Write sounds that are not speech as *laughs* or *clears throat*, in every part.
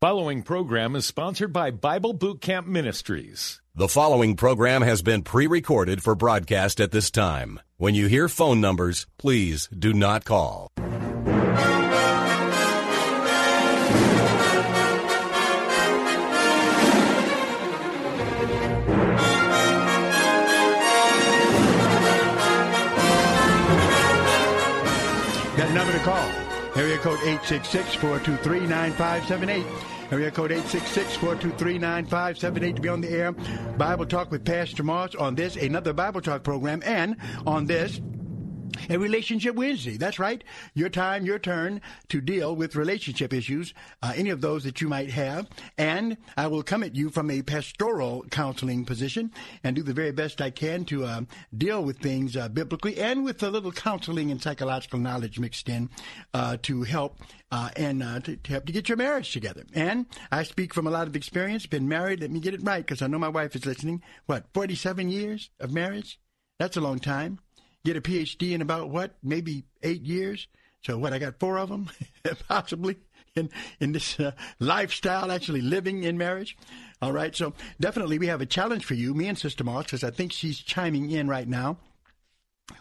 Following program is sponsored by Bible Boot Camp Ministries. The following program has been pre recorded for broadcast at this time. When you hear phone numbers, please do not call. Area code 866-423-9578. Area code 866-423-9578 to be on the air. Bible Talk with Pastor Moss on this, another Bible Talk program, and on this, a Relationship Wednesday. That's right. Your time, your turn to deal with relationship issues, uh, any of those that you might have. And I will come at you from a pastoral counseling position and do the very best I can to uh, deal with things uh, biblically and with a little counseling and psychological knowledge mixed in uh, to help uh, and uh, to, to help to get your marriage together. And I speak from a lot of experience. Been married. Let me get it right because I know my wife is listening. What, 47 years of marriage? That's a long time get a PhD in about what, maybe eight years. So what? I got four of them, *laughs* possibly in in this uh, lifestyle, actually living in marriage. All right. So definitely, we have a challenge for you, me and Sister Moss, because I think she's chiming in right now.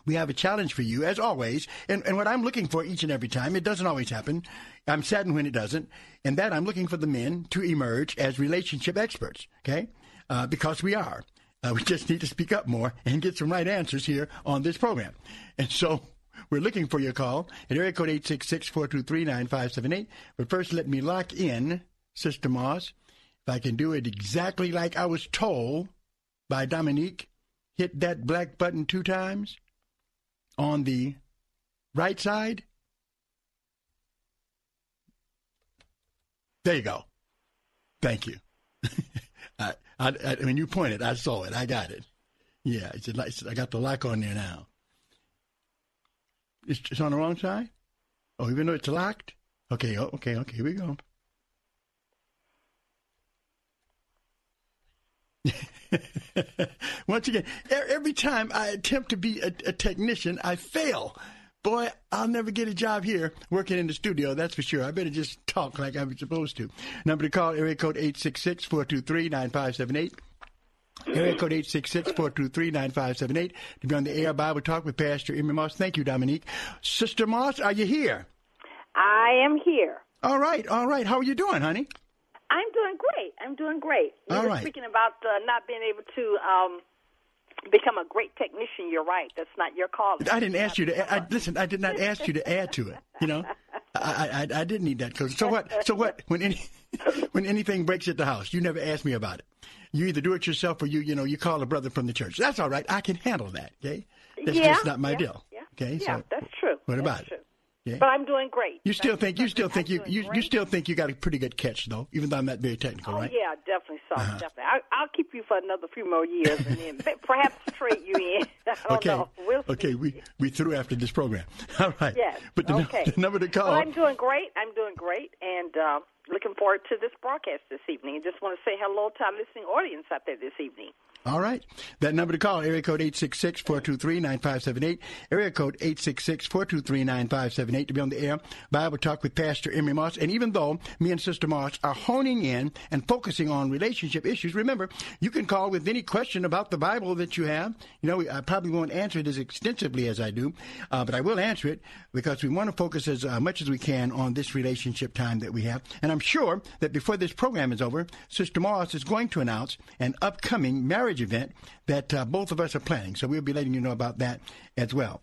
We have a challenge for you, as always, and, and what I'm looking for each and every time, it doesn't always happen. I'm saddened when it doesn't, and that I'm looking for the men to emerge as relationship experts, okay? Uh, because we are. Uh, we just need to speak up more and get some right answers here on this program. And so we're looking for your call at area code 866-423-9578. But first, let me lock in Sister Moss. If I can do it exactly like I was told by Dominique, hit that black button two times on the right side. There you go. Thank you. *laughs* I, I, I, when you pointed, I saw it. I got it. Yeah, it's, it's, I got the lock on there now. It's, it's on the wrong side. Oh, even though it's locked. Okay. Oh, okay. Okay. Here we go. *laughs* Once again, every time I attempt to be a, a technician, I fail boy, I'll never get a job here working in the studio, that's for sure. I better just talk like I'm supposed to. Number to call, area code 866-423-9578. Area code 866-423-9578 to be on the air Bible Talk with Pastor Emery Moss. Thank you, Dominique. Sister Moss, are you here? I am here. All right, all right. How are you doing, honey? I'm doing great. I'm doing great. You all were right. speaking about uh, not being able to um, become a great technician. You're right. That's not your calling. I didn't ask you to. I, *laughs* listen, I did not ask you to add to it. You know, I I, I didn't need that. Cause so what? So what? When any *laughs* when anything breaks at the house, you never ask me about it. You either do it yourself or you you know you call a brother from the church. That's all right. I can handle that. Okay, that's yeah, just not my yeah, deal. Yeah, okay, yeah, so that's true. What that's about true. it? Yeah. But I'm doing great. You still think you still think you you, you still think you got a pretty good catch though, even though I'm not very technical, Oh right? yeah, definitely so. Uh-huh. Definitely. I, I'll keep you for another few more years, and then perhaps trade you in. *laughs* I don't okay. know. We'll see. okay, we we through after this program. *laughs* All right. Yes. But the, okay. the number to call. Well, I'm doing great. I'm doing great, and uh, looking forward to this broadcast this evening. I just want to say hello to our listening audience out there this evening. All right. That number to call, area code 866-423-9578, area code 866-423-9578 to be on the air. Bible Talk with Pastor Emery Moss. And even though me and Sister Moss are honing in and focusing on relationship issues, remember, you can call with any question about the Bible that you have. You know, I probably won't answer it as extensively as I do, uh, but I will answer it because we want to focus as uh, much as we can on this relationship time that we have. And I'm sure that before this program is over, Sister Moss is going to announce an upcoming marriage event that uh, both of us are planning. So we'll be letting you know about that as well.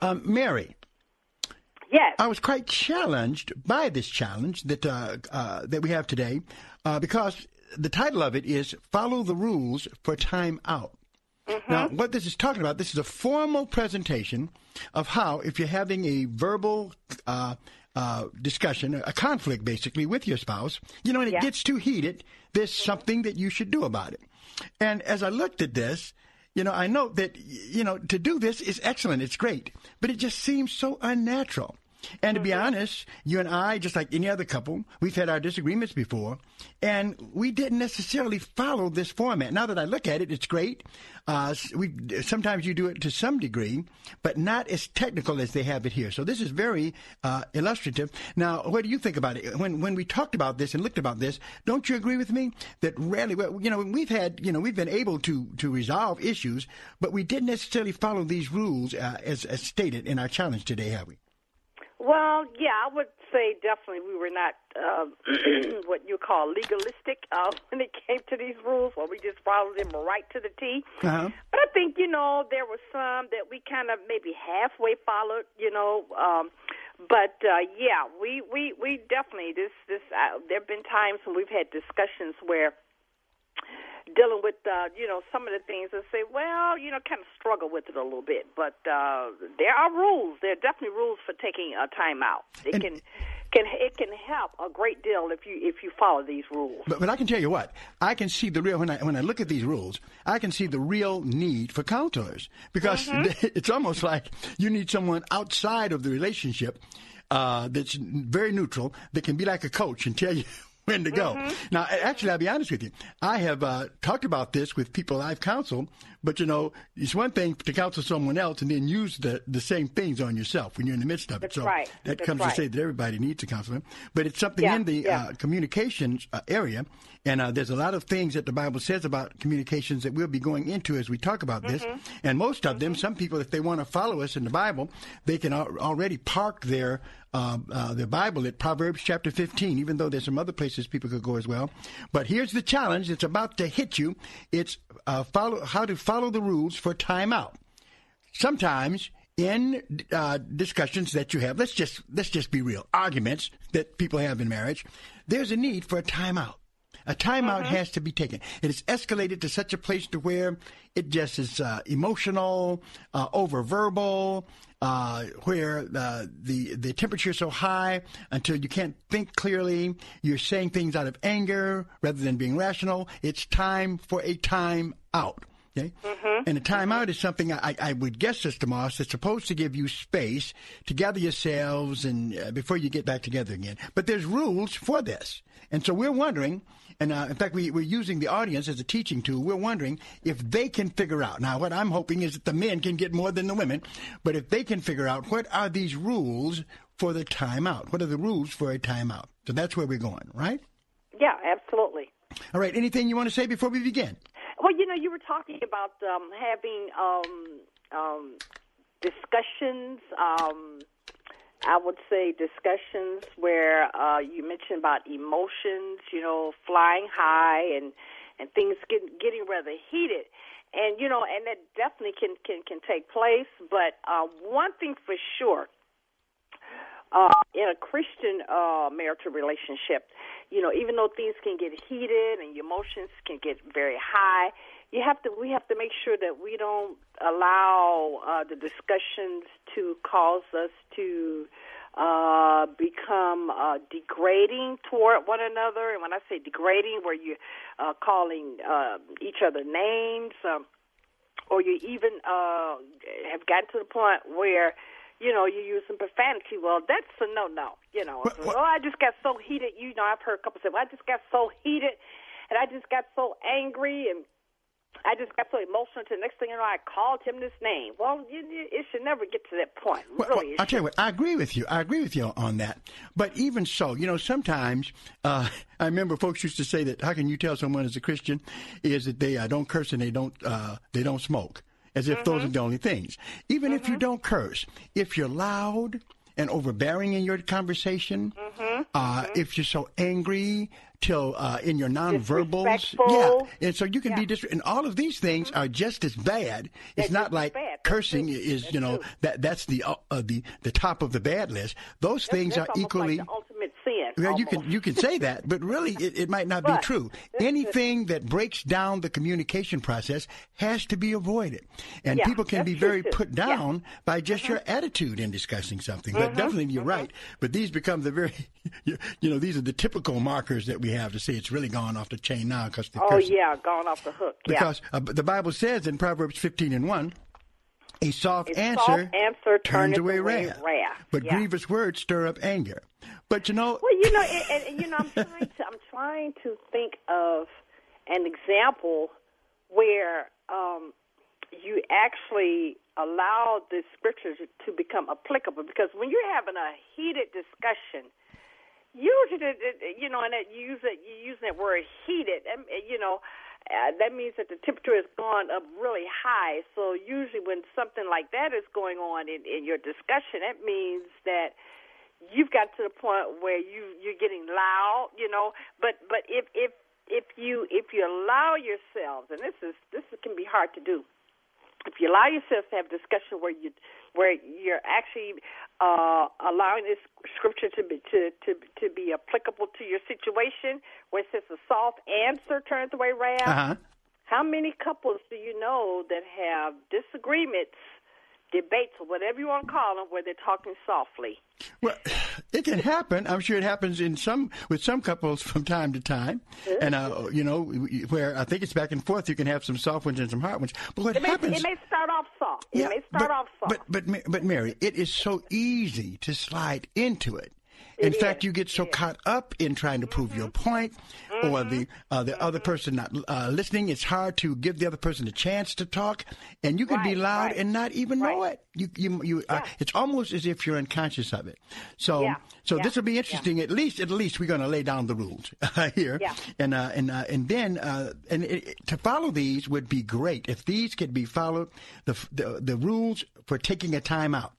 Um, Mary. Yes. I was quite challenged by this challenge that uh, uh, that we have today uh, because the title of it is "Follow the Rules for Time Out." Mm-hmm. Now, what this is talking about, this is a formal presentation of how, if you're having a verbal uh, uh, discussion, a conflict basically with your spouse, you know, and it yeah. gets too heated, there's something that you should do about it. And as I looked at this, you know, I know that, you know, to do this is excellent. It's great. But it just seems so unnatural. And to be mm-hmm. honest, you and I, just like any other couple, we've had our disagreements before, and we didn't necessarily follow this format. Now that I look at it, it's great. Uh, we sometimes you do it to some degree, but not as technical as they have it here. So this is very uh, illustrative. Now, what do you think about it? When when we talked about this and looked about this, don't you agree with me that rarely, you know, we've had, you know, we've been able to to resolve issues, but we didn't necessarily follow these rules uh, as, as stated in our challenge today, have we? Well, yeah, I would say definitely we were not uh, *clears throat* what you call legalistic uh, *laughs* when it came to these rules. Well, we just followed them right to the T. Uh-huh. But I think you know there were some that we kind of maybe halfway followed. You know, um, but uh, yeah, we we we definitely this this. Uh, there have been times when we've had discussions where dealing with uh, you know some of the things and say, well, you know, kind of struggle with it a little bit. But uh, there are rules. There are definitely rules for taking a time out. It and, can can it can help a great deal if you if you follow these rules. But, but I can tell you what, I can see the real when I when I look at these rules, I can see the real need for counselors because mm-hmm. *laughs* it's almost like you need someone outside of the relationship uh, that's very neutral that can be like a coach and tell you when to go. Mm-hmm. Now, actually, I'll be honest with you. I have uh, talked about this with people I've counseled, but you know, it's one thing to counsel someone else and then use the, the same things on yourself when you're in the midst of it. That's so right. that That's comes right. to say that everybody needs a counselor, but it's something yeah, in the yeah. uh, communications uh, area. And uh, there's a lot of things that the Bible says about communications that we'll be going into as we talk about this. Mm-hmm. And most of them, some people, if they want to follow us in the Bible, they can al- already park their uh, uh, the Bible at Proverbs chapter 15, even though there's some other places people could go as well. But here's the challenge that's about to hit you. It's uh, follow how to follow the rules for timeout. Sometimes in uh, discussions that you have, let's just let's just be real, arguments that people have in marriage, there's a need for a timeout. A timeout mm-hmm. has to be taken. It is escalated to such a place to where it just is uh, emotional, uh, over verbal, uh, where the the temperature is so high until you can't think clearly. You're saying things out of anger rather than being rational. It's time for a time out. Okay? Mm-hmm. And a timeout is something I, I would guess, Sister Moss, that's supposed to give you space to gather yourselves and uh, before you get back together again. But there's rules for this, and so we're wondering and uh, in fact, we, we're using the audience as a teaching tool. We're wondering if they can figure out. Now, what I'm hoping is that the men can get more than the women, but if they can figure out what are these rules for the timeout? What are the rules for a timeout? So that's where we're going, right? Yeah, absolutely. All right. Anything you want to say before we begin? Well, you know, you were talking about um, having um, um, discussions. Um, I would say discussions where uh, you mentioned about emotions, you know, flying high and and things getting getting rather heated, and you know, and that definitely can can can take place. But uh, one thing for sure, uh, in a Christian uh, marital relationship, you know, even though things can get heated and your emotions can get very high, you have to we have to make sure that we don't allow uh, the discussions to cause us to uh, become uh, degrading toward one another. And when I say degrading, where you're uh, calling uh, each other names, um, or you even uh, have gotten to the point where you know, you're using profanity. Well, that's a no no. You know, what, what? oh, I just got so heated. You know, I've heard a couple say, well, I just got so heated and I just got so angry and I just got so emotional. To the next thing you know, I called him this name. Well, you, it should never get to that point. Well, really, well, I'll tell you what, I agree with you. I agree with you on that. But even so, you know, sometimes uh, *laughs* I remember folks used to say that how can you tell someone is a Christian is that they uh, don't curse and they don't uh, they don't smoke, as if those are the only things. Even if you don't curse, if you're loud and overbearing in your conversation, uh, if you're so angry till uh, in your nonverbals, yeah, and so you can be dis- and all of these things are just as bad. It's They're not like bad. Cursing is That's you know that that's the uh, uh, the the top of the bad list. Those things that's are equally. like the ultimate sin. Well, you can you can say that, but really it, it might not be true. is- Anything that breaks down the communication process has to be avoided, and Yeah, people can be very too. put Yeah. Mm-hmm. down by just your attitude in discussing something. But definitely, you're right. But these become the very, *laughs* you, you know, these are the typical markers that we have to say it's really gone off the chain now because the Oh yeah, gone off the hook. Yeah. Because uh, the Bible says in Proverbs 15 and 1, a soft A answer, soft answer turns away wrath, wrath. but Yeah. grievous words stir up anger. But you know, Well, you know, *laughs* and, and, you know, I'm trying to I'm trying to think of an example where um, you actually allow the scriptures to become applicable. Because when you're having a heated discussion, usually, you know, and that you use it, you use that word heated, and you know. Uh, that means that the temperature has gone up really high. So usually, when something like that is going on in, in your discussion, that means that you've got to the point where you you're getting loud, you know. But but if if if you if you allow yourselves, and this is this can be hard to do, if you allow yourself to have discussion where you where you're actually uh, allowing this scripture to be to, to to be applicable to your situation, where it says a soft answer turns away wrath. uh-huh. How many couples do you know that have disagreements, debates, or whatever you want to call them, where they're talking softly? Well, it can happen. I'm sure it happens in some with some couples from time to time, and uh, you know where I think it's back and forth. You can have some soft ones and some hard ones. But what It may, happens? it may start off soft. Yeah, It may start but, off soft. But but but Mary, it is so easy to slide into it. In It fact, is, you get so caught up in trying to prove your point, or the uh, the other person not uh, listening. It's hard to give the other person a chance to talk, and you can be loud right. and not even know it. You you you. Uh, it's almost as if you're unconscious of it. So Yeah, so yeah, this will be interesting. At least at least we're going to lay down the rules *laughs* here, Yeah. and uh, and uh, and then uh, and it- to follow these would be great if these could be followed. The the, the rules for taking a time out.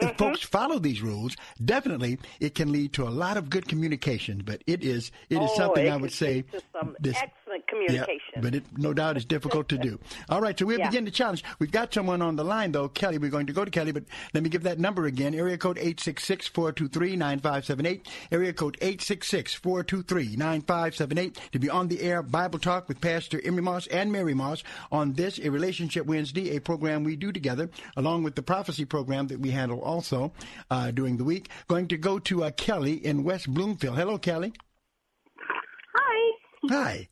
If Mm-hmm. folks follow these rules, definitely it can lead to a lot of good communication. But it is it is Oh, something I would say some this excellent yeah, communication. but it no doubt is difficult to do. *laughs* All right, so we'll Yeah. begin the challenge. We've got someone on the line though, Kelly. We're going to go to Kelly, but let me give that number again. Area code 866-423-9578. Area code 866-423-9578 to be on the air Bible Talk with Pastor Emery Moss and Mary Moss on this a Relationship Wednesday, a program we do together along with the prophecy program that we handle also uh, during the week. Going to go to uh, Kelly in West Bloomfield. Hello, Kelly. Hi. Hi.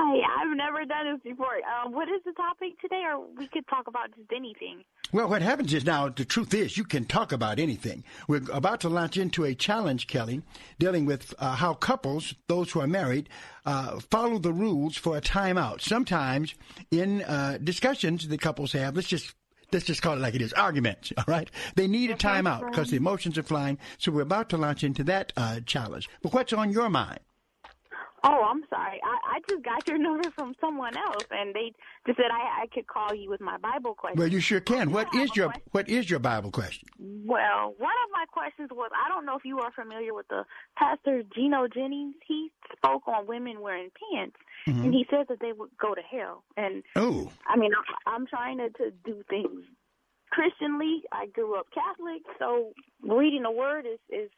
Hi. I've never done this before. Um, what is the topic today, or we could talk about just anything? Well, what happens is now, the truth is, you can talk about anything. We're about to launch into a challenge, Kelly, dealing with uh, how couples, those who are married, uh, follow the rules for a timeout. Sometimes in uh, discussions that couples have, let's just let's just call it like it is, arguments. *laughs* All right, they need a timeout because the emotions are flying. So we're about to launch into that uh, challenge. But what's on your mind? Oh, I'm sorry. I, I just got your *laughs* number from someone else, and they just said I, I could call you with my Bible question. Well, you sure can. What I is your question. what is your Bible question? Well, one of my questions was I don't know if you are familiar with the pastor Gino Jennings. He spoke on women wearing pants, and mm-hmm. he said that they would go to hell. And Oh, I mean, I'm, I'm trying to, to do things Christianly. I grew up Catholic, so reading the Word is is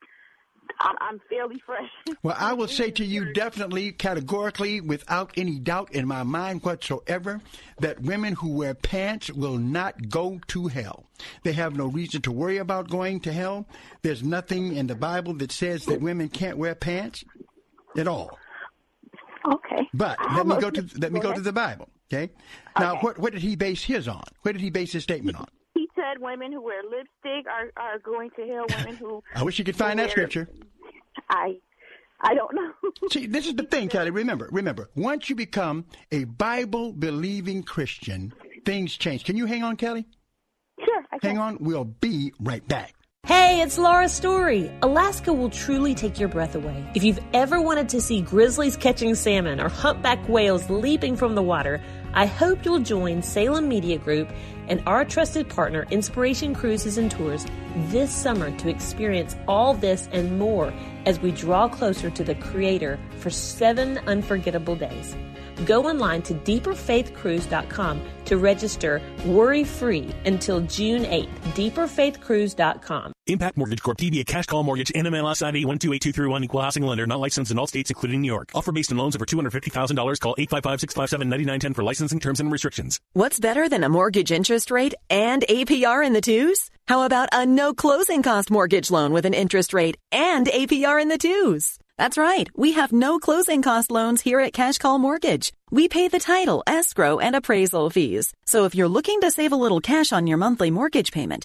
I'm, I'm fairly fresh. *laughs* Well, I will say to you definitely, categorically, without any doubt in my mind whatsoever, that women who wear pants will not go to hell. They have no reason to worry about going to hell. There's nothing in the Bible that says that women can't wear pants at all. Okay. But let me go to let me go to the Bible. Okay. Now, Okay. what what did he base his on? What did he base his statement on? He said women who wear lipstick are are going to hell. Women who *laughs* I wish you could find that scripture. I I don't know. *laughs* See, this is the thing, Kelly. Remember, remember, once you become a Bible believing Christian, things change. Can you hang on, Kelly? Sure, I. Hang on. We'll be right back. Hey, it's Laura Story. Alaska will truly take your breath away. If you've ever wanted to see grizzlies catching salmon or humpback whales leaping from the water, I hope you'll join Salem Media Group and our trusted partner, Inspiration Cruises and Tours, this summer to experience all this and more as we draw closer to the Creator for seven unforgettable days. Go online to deeperfaithcruise.com to register worry free until June 8th. Deeperfaithcruise.com. Impact Mortgage Corp. DBA Cash Call Mortgage. NMLS ID 128231. Equal housing lender. Not licensed in all states, including New York. Offer based on loans over $250,000. Call 855-657-9910 for licensing terms and restrictions. What's better than a mortgage interest rate and APR in the twos? How about a no closing cost mortgage loan with an interest rate and APR in the twos? That's right. We have no closing cost loans here at Cash Call Mortgage. We pay the title, escrow, and appraisal fees. So if you're looking to save a little cash on your monthly mortgage payment,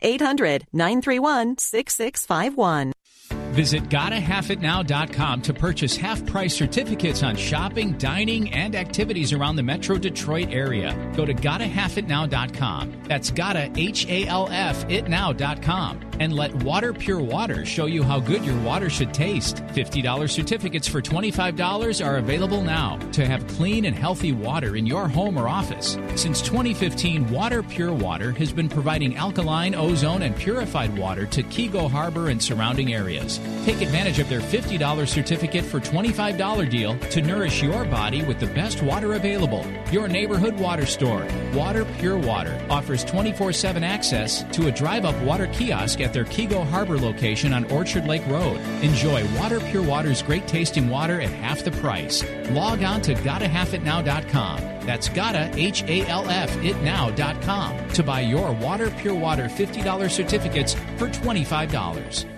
800 931 6651. Visit GottaHalfItNow.com to purchase half price certificates on shopping, dining, and activities around the Metro Detroit area. Go to GottaHalfItNow.com. That's Gotta, H A L F. And let Water Pure Water show you how good your water should taste. $50 certificates for $25 are available now to have clean and healthy water in your home or office. Since 2015, Water Pure Water has been providing alkaline, ozone, and purified water to Keego Harbor and surrounding areas. Take advantage of their $50 certificate for $25 deal to nourish your body with the best water available. Your neighborhood water store, Water Pure Water, offers 24 7 access to a drive up water kiosk at their Keego Harbor location on Orchard Lake Road. Enjoy Water Pure Water's great tasting water at half the price. Log on to GottaHalfItNow.com. That's gotta, H A L F, itnow.com to buy your Water Pure Water $50 certificates for $25.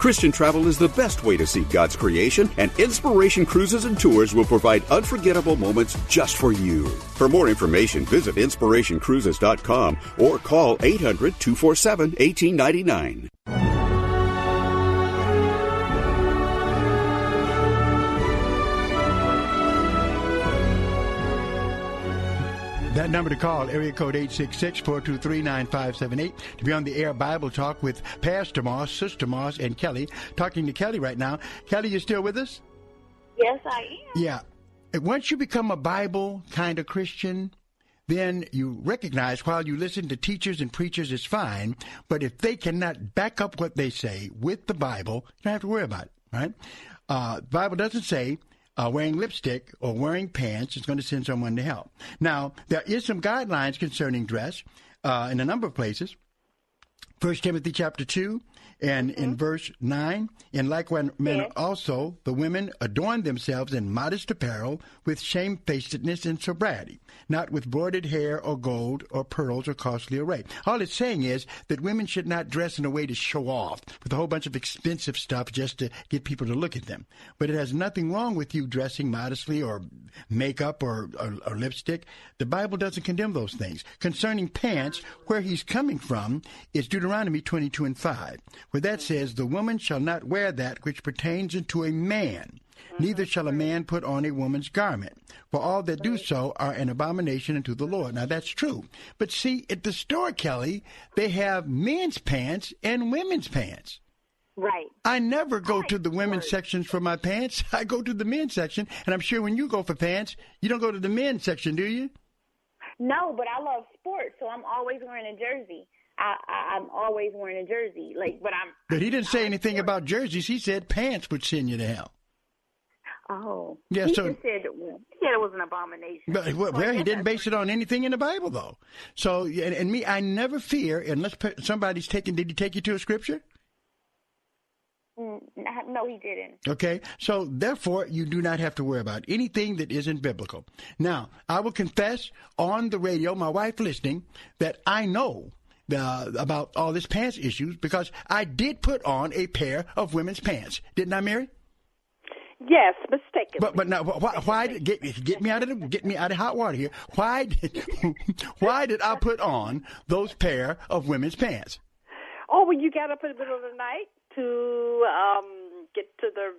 Christian travel is the best way to see God's creation, and Inspiration Cruises and Tours will provide unforgettable moments just for you. For more information, visit inspirationcruises.com or call 800 247 1899. That number to call, area code 866-423-9578 to be on the air Bible Talk with Pastor Moss, Sister Moss, and Kelly. Talking to Kelly right now. Kelly, you still with us? Yes, I am. Yeah. Once you become a Bible kind of Christian, then you recognize while you listen to teachers and preachers is fine, but if they cannot back up what they say with the Bible, you don't have to worry about it, right? Uh, the Bible doesn't say uh, wearing lipstick or wearing pants is going to send someone to hell. Now, there is some guidelines concerning dress uh, in a number of places. First Timothy chapter 2 and mm-hmm. in verse 9, in like manner Yes. also the women adorn themselves in modest apparel with shamefacedness and sobriety, not with broidered hair or gold or pearls or costly array. All it's saying is that women should not dress in a way to show off with a whole bunch of expensive stuff just to get people to look at them. But it has nothing wrong with you dressing modestly or makeup or, or, or lipstick. The Bible doesn't condemn those things. Concerning pants, where he's coming from is Deuteronomy 22 and 5, where that says, The woman shall not wear that which pertains unto a man. Neither shall a man put on a woman's garment, for all that do so are an abomination unto the Lord. Now that's true. But see, at the store, Kelly, they have men's pants and women's pants. Right. I never go to the women's sections for my pants. *laughs* I go to the men's section, and I'm sure when you go for pants, you don't go to the men's section, do you? No, but I love sports, so I'm always wearing a jersey. I, I I'm always wearing a jersey. Like, but I'm But he didn't say anything about jerseys. He said pants would send you to hell. Oh. Yeah, he so- just said it, was- he said it was an abomination. But well, well, he didn't base it on anything in the Bible, though. So, and, and me, I never fear unless somebody's taken. Did he take you to a scripture? Mm, No, he didn't. Okay, so therefore, you do not have to worry about anything that isn't biblical. Now, I will confess on the radio, my wife listening, that I know uh, about all this pants issues because I did put on a pair of women's pants, didn't I, Mary? Yes, mistaken. But but now why, why did, get get me out of the, get me out of hot water here? Why did *laughs* why did I put on those pair of women's pants? Oh, well, you got up in the middle of the night to um, get to the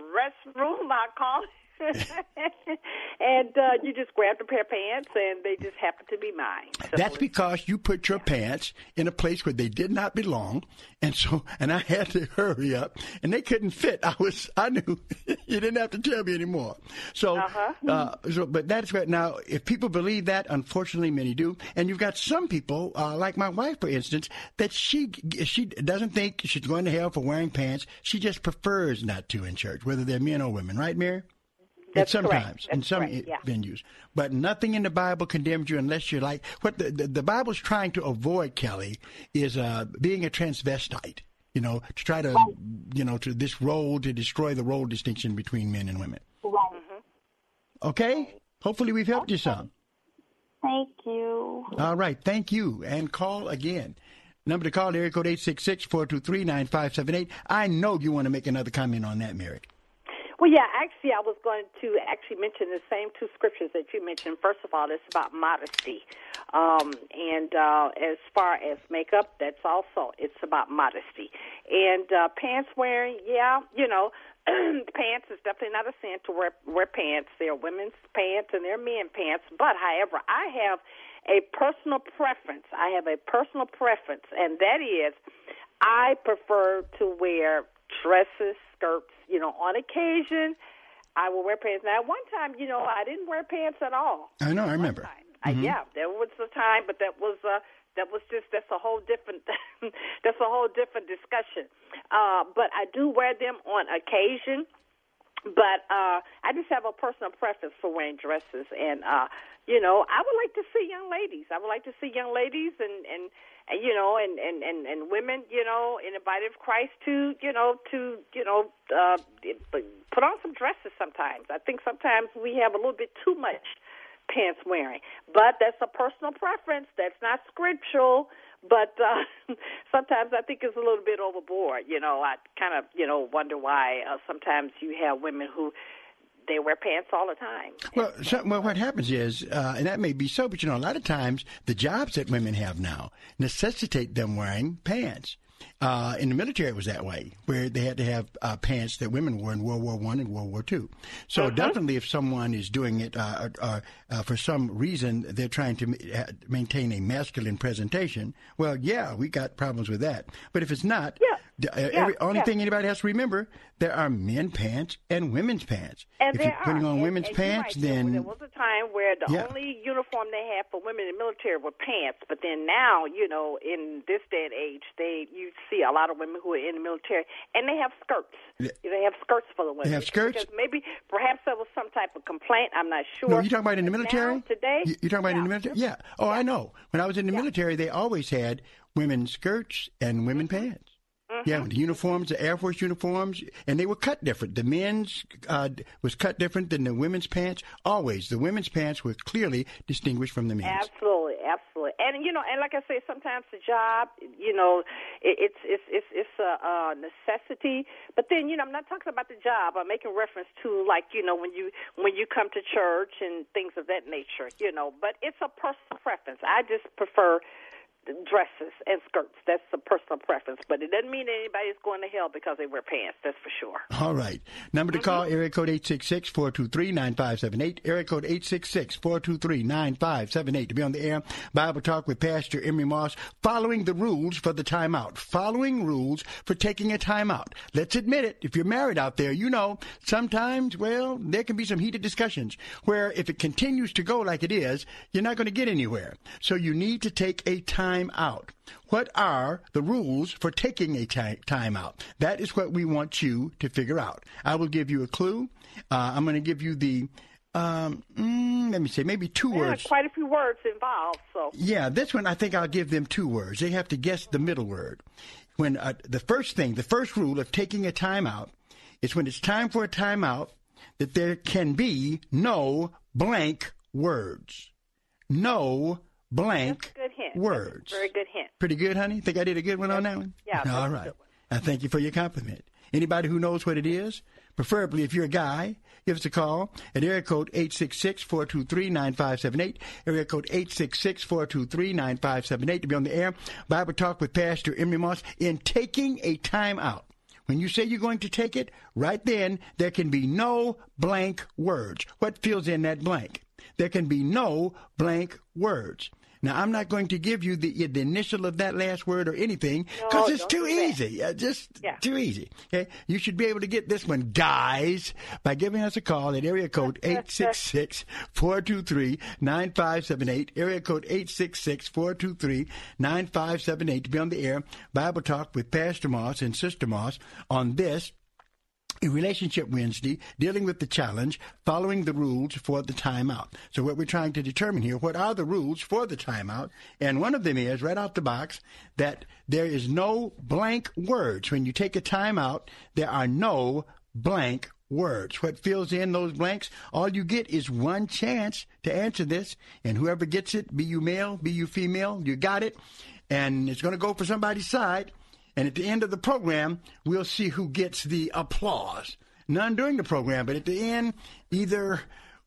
restroom, I call it. *laughs* and uh, you just grabbed a pair of pants, and they just happened to be mine. So That's because you put your pants in a place where they did not belong, and so and I had to hurry up, and they couldn't fit. I was I knew *laughs* you didn't have to tell me anymore. So, Uh-huh. uh, so but that's right. Now, if people believe that, unfortunately, many do, and you've got some people, uh, like my wife, for instance, that she she doesn't think she's going to hell for wearing pants. She just prefers not to in church, whether they're men or women, right, Mary? That's And sometimes in some correct, yeah. venues, but nothing in the Bible condemns you unless you're like what the the, the Bible's trying to avoid. Kelly is uh, being a transvestite. You know, to try to you know to this role to destroy the role distinction between men and women. Right. Okay. Hopefully we've helped you some. Thank you. All right. Thank you. And call again. Number to call area code 866-423-9578. I know you want to make another comment on that, Mary. Well, yeah, actually, I was going to actually mention the same two scriptures that you mentioned. First of all, it's about modesty, um, and uh, as far as makeup, that's also it's about modesty. And uh, pants wearing, yeah, you know, *clears throat* pants is definitely not a sin to wear wear pants. They're women's pants and they're men pants. But however, I have a personal preference. I have a personal preference, and that is, I prefer to wear dresses, skirts. You know, on occasion, I will wear pants. Now, at one time, you know, I didn't wear pants at all. I know. I remember. Uh, Mhm. yeah, there was a time, but that was uh, that was just that's a whole different *laughs* that's a whole different discussion. Uh, but I do wear them on occasion. But uh, I just have a personal preference for wearing dresses, and uh, you know, I would like to see young ladies. I would like to see young ladies and and, and you know, and, and and and women, you know, in the body of Christ to you know to you know uh, put on some dresses. Sometimes I think sometimes we have a little bit too much pants wearing. But that's a personal preference. That's not scriptural. But uh, *laughs* sometimes I think it's a little bit overboard. You know, I kind of you know wonder why uh, sometimes you have women who they wear pants all the time. Well, so, well, what happens is, uh, and that may be so, but you know, a lot of times the jobs that women have now necessitate them wearing pants. Uh, in the military, it was that way, where they had to have uh, pants that women wore in World War One and World War Two. So definitely, if someone is doing it uh, uh, uh, for some reason, they're trying to ma- uh, maintain a masculine presentation. Well, yeah, we got problems with that. But if it's not, yeah, uh, yeah, every, only yeah. thing anybody has to remember, there are men pants and women's pants. And if there you're putting are. on women's and pants, then there was a time where the Yeah. only uniform they had for women in the military were pants. But then now, you know, in this day and age, they you see a lot of women who are in the military, and they have skirts. They have skirts for the women. They have skirts? Because maybe, perhaps there was some type of complaint. I'm not sure. No, you talking about in the military? now, today? You, talking about in the military? Yeah. Oh, I know. When I was in the military, they always had women's skirts and women mm-hmm. Mm-hmm. Yeah, the uniforms, the Air Force uniforms, and they were cut different. The men's uh, was cut different than the women's pants. Always, the women's pants were clearly distinguished from the men's. Absolutely, absolutely, and you know, and like I say, sometimes the job, you know, it, it's it's it's it's a, a necessity. But then, you know, I'm not talking about the job. I'm making reference to like you know when you when you come to church and things of that nature. You know, but it's a personal preference. I just prefer dresses and skirts. That's a personal preference, but it doesn't mean anybody's going to hell because they wear pants. That's for sure. All right. Number to Mm-hmm. call, area code 866-423-9578. Area code 866-423-9578. To be on the air, Bible Talk with Pastor Emery Moss, following the rules for the timeout. Following rules for taking a timeout. Let's admit it. If you're married out there, you know, sometimes, well, there can be some heated discussions where if it continues to go like it is, you're not going to get anywhere. So you need to take a time time out. What are the rules for taking a ti- time out? That is what we want you to figure out. I will give you a clue. Uh, I'm going to give you the, um, mm, let me say, maybe two There are words. quite a few words involved, so Yeah, this one I think I'll give them two words. They have to guess the middle word. When uh, the first thing, the first rule of taking a time out is when it's time for a time out that there can be no blank words. No blank. Words. Very good hint. Pretty good, honey? Think I did a good one on that one? Yeah, All right. I thank you for your compliment. Anybody who knows what it is, preferably if you're a guy, give us a call at area code 866-423-9578, area code 866-423-9578 to be on the air. Bible Talk with Pastor Emery Moss in taking a time out. When you say you're going to take it, right then, there can be no blank words. What fills in that blank? There can be no blank words. Now, I'm not going to give you the, the initial of that last word or anything because No, it's too easy. Uh, just Yeah. too easy. Okay, you should be able to get this one, guys, by giving us a call at area code *laughs* 866-423-9578. Area code 866-423-9578 to be on the air. Bible Talk with Pastor Moss and Sister Moss on this a relationship Wednesday dealing with the challenge following the rules for the timeout. So what we're trying to determine here, what are the rules for the timeout? And one of them is right out the box that there is no blank words. When you take a timeout, there are no blank words. What fills in those blanks? All you get is one chance to answer this, and whoever gets it, be you male, be you female, you got it, and it's going to go for somebody's side. And at the end of the program, we'll see who gets the applause. None during the program, but at the end, either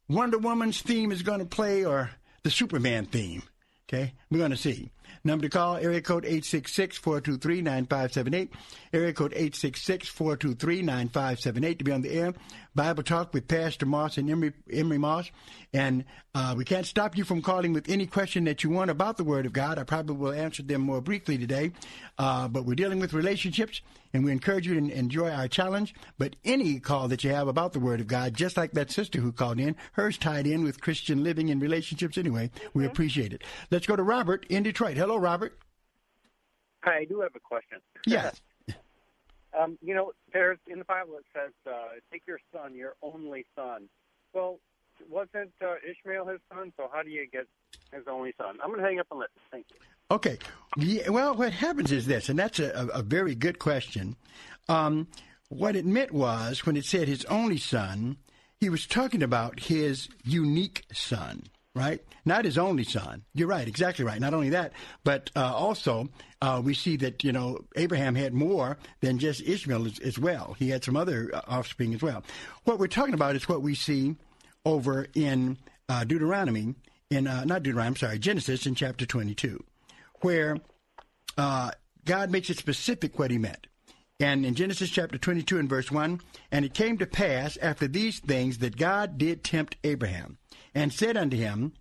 Wonder Woman's theme is going to play or the Superman theme. Okay, we're going to see. Number to call, area code 866-423-9578. Area code 866-423-9578 to be on the air. Bible Talk with Pastor Moss and Emery, Emery Moss. And uh, we can't stop you from calling with any question that you want about the Word of God. I probably will answer them more briefly today. Uh, but we're dealing with relationships, and we encourage you to enjoy our challenge. But any call that you have about the Word of God, just like that sister who called in, hers tied in with Christian living and relationships anyway, we appreciate it. Let's go to Robert in Detroit. Hello, Robert. Hi, I do have a question. Yes. Um, you know, there's in the Bible it says, uh, "Take your son, your only son." Well, wasn't uh, Ishmael his son? So how do you get his only son? I'm going to hang up and listen. Thank you. Okay. Yeah, well, what happens is this, and that's a, a, very good question. Um, what it meant was when it said his only son, he was talking about his unique son, right? Not his only son. You're right, exactly right. Not only that, but uh, also uh, we see that you know Abraham had more than just Ishmael as, as well. He had some other uh, offspring as well. What we're talking about is what we see over in uh, Deuteronomy, in uh, not Deuteronomy, I'm sorry, Genesis in chapter 22, where uh, God makes it specific what He meant. And in Genesis chapter 22 and verse 1, and it came to pass after these things that God did tempt Abraham, and said unto him,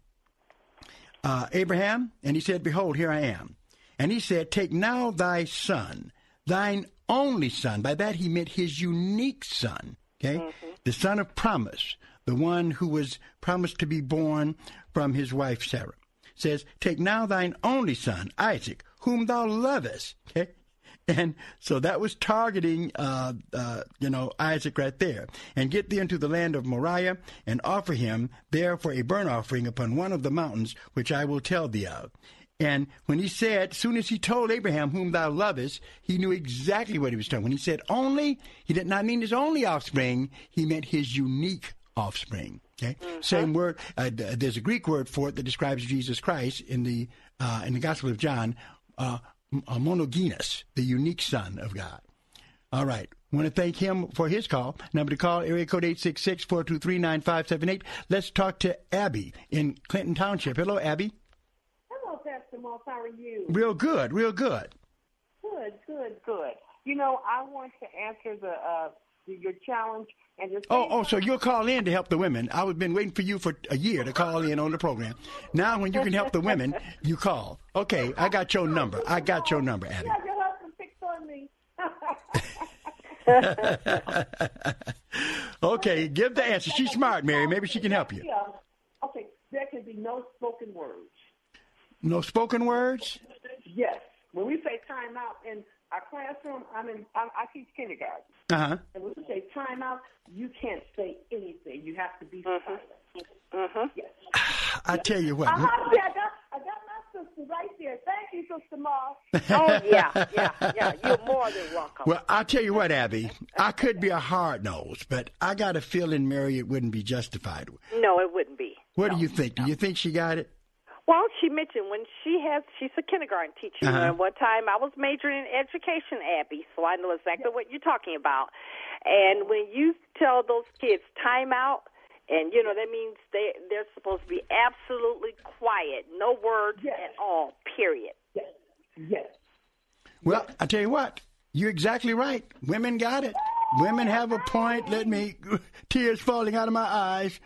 uh, Abraham, and he said, Behold, here I am. And he said, Take now thy son, thine only son. By that he meant his unique son, okay? The son of promise, the one who was promised to be born from his wife Sarah. Says, Take now thine only son, Isaac, whom thou lovest, okay? And so that was targeting, uh, uh, you know, Isaac right there. And get thee into the land of Moriah and offer him there for a burnt offering upon one of the mountains which I will tell thee of. And when he said, soon as he told Abraham, whom thou lovest, he knew exactly what he was talking. When he said only, he did not mean his only offspring. He meant his unique offspring. Okay, same word. Uh, there's a Greek word for it that describes Jesus Christ in the uh, in the Gospel of John, uh, uh, monogenes, the unique Son of God. All right. Want to thank him for his call. Number to call, area code 866-423-9578. Let's talk to Abby in Clinton Township. Hello, Abby. Hello, Pastor Moss. How are you? Real good, real good. Good, good, good. You know, I want to answer the uh, your challenge and the Oh, oh, so you'll call in to help the women. I have been waiting for you for a year to call in on the program. Now, when you can help the women, you call. Okay, I got your number. I got your number, Abby. Yeah, your husband picked on me. *laughs* okay, give the answer. She's smart, Mary. Maybe she can help you. Yeah. Okay, there can be no spoken words. No spoken words? Yes. When we say time out in our classroom, I'm in. I, I teach kindergarten. Uh huh. And when you say timeout, you can't say anything. You have to be Mm-hmm. silent. Mm-hmm. Yes. I tell you what. Uh-huh. See, I got, I got my sister right there. Thank you, Sister Moss. Oh yeah, yeah, yeah. You're more than welcome. Well, I'll tell you what, Abby. I could be a hard nose, but I got a feeling Mary it wouldn't be justified. No, it wouldn't be. What do you think? Do you think she got it? Well, she mentioned when she has, she's a kindergarten teacher. Uh-huh. And one time I was majoring in education, Abby, so I know exactly what you're talking about. And when you tell those kids time out, and you know that means they they're supposed to be absolutely quiet, no words at all. Period. Yes. Yes. Well, I tell you what, you're exactly right. Women got it. Women have a point. Let me, *laughs* tears falling out of my eyes,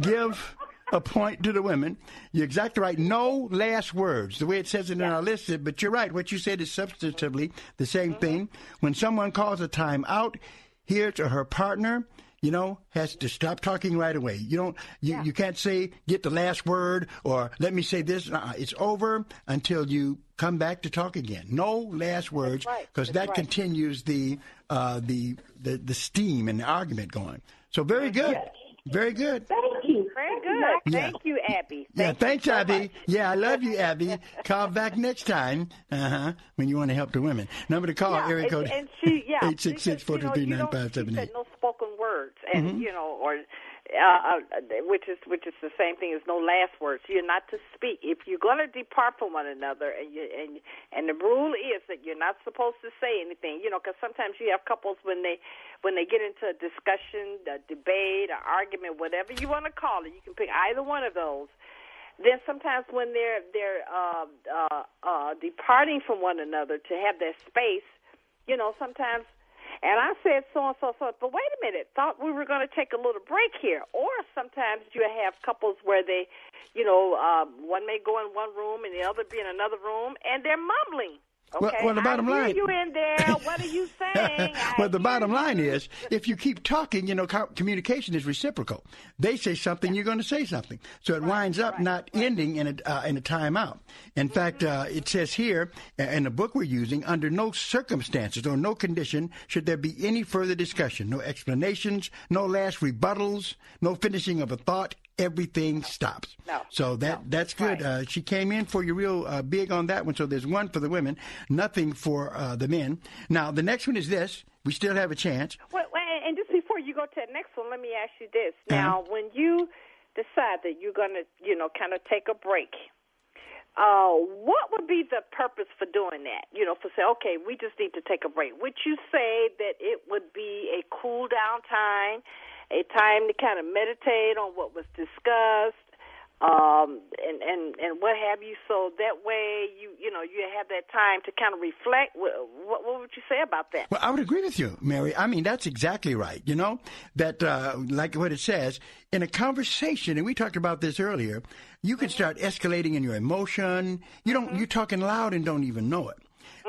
give a point to the women. You're exactly right. No last words, the way it says it in our list. But you're right. What you said is substantively the same thing. When someone calls a time out, here to her partner, you know, has to stop talking right away. You don't, you, you can't say, get the last word or let me say this. Uh-uh. It's over until you come back to talk again. No last words because that continues the, uh, the, the, the steam and the argument going. So very good. Very good. You. Very good. Yeah. Thank you, Abby. Yeah, thanks, Abby. Yeah, I love you, Abby. Call back next time uh-huh, when you want to help the women. Number to call, Yeah, area and- code and she- yeah, eight six six four two three nine five seven She eight. no spoken words, and Mhm. you know, or uh, uh, which is which is the same thing as no last words. You're not to speak if you're going to depart from one another, and you and and the rule is that you're not supposed to say anything. You know, because sometimes you have couples when they when they get into a discussion, a debate, an argument, whatever you want to call it, you can pick either one of those then sometimes when they're they're uh, uh, uh, departing from one another to have that space, you know, sometimes. And I said so and so so, but wait a minute, thought we were going to take a little break here. Or sometimes you have couples where they, you know, uh, one may go in one room and the other be in another room, and they're mumbling. Well- Okay, well, the bottom line- you in there. What are you saying? *laughs* Well, the bottom line is, if you keep talking, you know, communication is reciprocal. They say something, you're going to say something. So it winds up not ending in a uh, in a timeout. In fact, uh, it says here in the book we're using, under no circumstances or no condition should there be any further discussion, no explanations, no last rebuttals, no finishing of a thought. Everything stops. No. So that that's good. Uh, she came in for you real uh, big on that one. So there's one for the women, nothing for uh, the men. Now the next one is this. We still have a chance. Well, and just before you go to the next one, let me ask you this. Uh-huh. Now, when you decide that you're going to, you know, kind of take a break, uh, what would be the purpose for doing that? You know, for say, okay, we just need to take a break. Would you say that it would be a cool down time, a time to kind of meditate on what was discussed, um, and and and what have you? So that way, you you know, you have that time to kind of reflect. What, what, would you say about that? Well, I would agree with you, Mary. I mean, that's exactly right. You know, that, uh, like what it says, in a conversation, and we talked about this earlier, you can start escalating in your emotion. You don't, you're talking loud and don't even know it.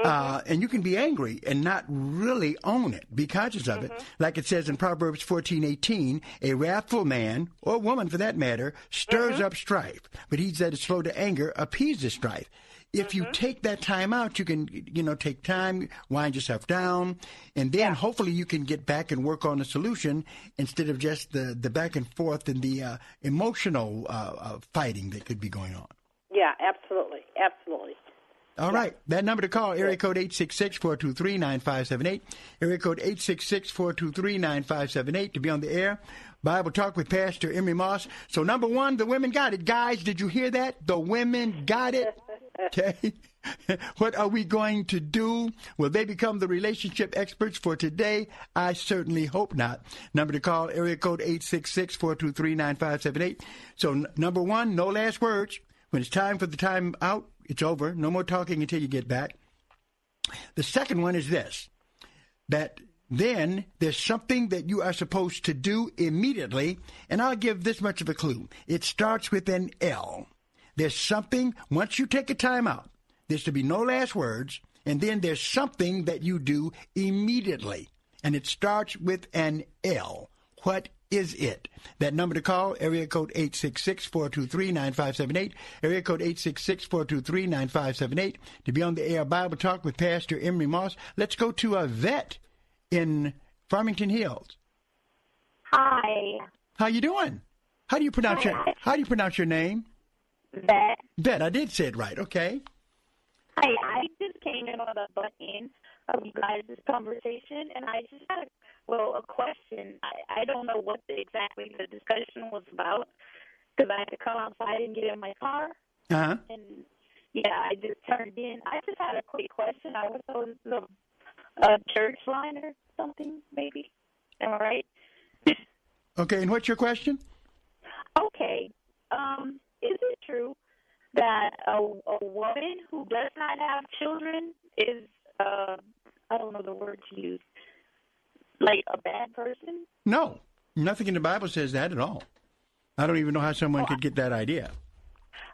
Uh, and you can be angry and not really own it. Be conscious of it. Like it says in Proverbs fourteen eighteen, a wrathful man, or woman for that matter, stirs up strife. But he that is slow to anger appeases strife. If you take that time out, you can, you know, take time, wind yourself down, and then hopefully you can get back and work on a solution instead of just the, the back and forth and the uh, emotional uh, uh, fighting that could be going on. Yeah, absolutely, absolutely. All right. That number to call, area code 866-423-9578. Area code 866-423-9578 to be on the air. Bible Talk with Pastor Emery Moss. So number one, the women got it. Guys, did you hear that? The women got it. Okay. *laughs* what are we going to do? Will they become the relationship experts for today? I certainly hope not. Number to call, area code 866-423-9578. So n- number one, no last words. When it's time for the time out, it's over. No more talking until you get back. The second one is this that then there's something that you are supposed to do immediately, and I'll give this much of a clue. It starts with an L. There's something, once you take a time out, there's to be no last words, and then there's something that you do immediately, and it starts with an L. What is it? That number to call, area code 866-423-9578, area code 866-423-9578, to be on the air Bible Talk with Pastor Emery Moss. Let's go to a vet in Farmington Hills. Hi. How you doing? How do you pronounce your How do you pronounce your name? Vet. Vet. I did say it right. Okay. Hi, I just came in on the butt end of you guys' conversation, and I just had a well a question. I, I don't know what the, exactly the discussion was about because I had to come outside and get in my car, Uh huh. and yeah, I just turned in. I just had a quick question. I was told this is a, a church line or something, maybe. Am I right? *laughs* Okay. And what's your question? Okay. Um, is it true that a, a woman who does not have children is, uh, I don't know the word to use, like a bad person? No, nothing in the Bible says that at all. I don't even know how someone could get that idea.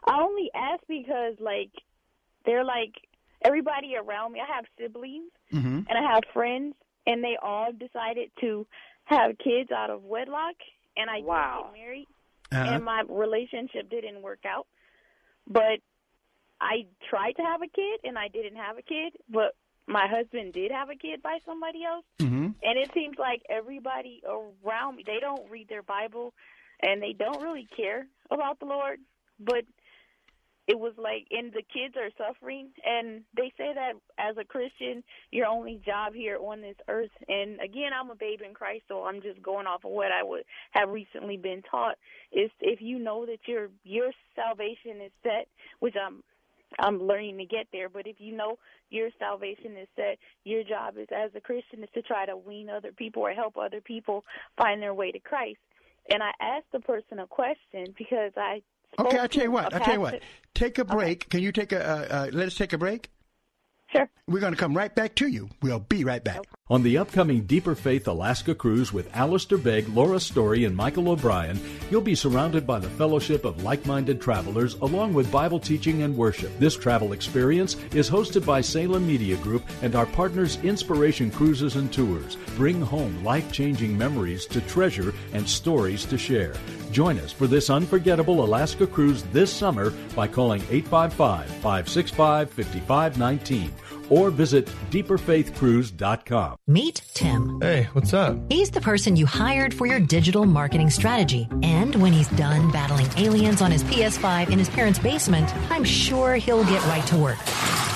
I only ask because, like, they're like everybody around me. I have siblings Mm-hmm. and I have friends, and they all decided to have kids out of wedlock, and I Wow. did get married, Uh-huh. and my relationship didn't work out. But I tried to have a kid, and I didn't have a kid. But my husband did have a kid by somebody else, Mm-hmm. and it seems like everybody around me they don't read their Bible, and they don't really care about the Lord. But it was like and the kids are suffering and they say that as a christian your only job here on this earth and again i'm a babe in christ so i'm just going off of what i would have recently been taught is if you know that your your salvation is set which i'm i'm learning to get there but if you know your salvation is set your job is as a christian is to try to wean other people or help other people find their way to christ and i asked the person a question because i Okay, I'll tell you what. I'll tell you what. Take a break. Can you take a? Uh, uh, let us take a break. Sure. We're going to come right back to you. We'll be right back. On the upcoming Deeper Faith Alaska cruise with Alistair Begg, Laura Story, and Michael O'Brien, you'll be surrounded by the fellowship of like minded travelers along with Bible teaching and worship. This travel experience is hosted by Salem Media Group and our partners Inspiration Cruises and Tours. Bring home life changing memories to treasure and stories to share. Join us for this unforgettable Alaska cruise this summer by calling 855 565 5519 or visit deeperfaithcruise.com. Meet Tim. Hey, what's up? He's the person you hired for your digital marketing strategy. And when he's done battling aliens on his PS5 in his parents' basement, I'm sure he'll get right to work.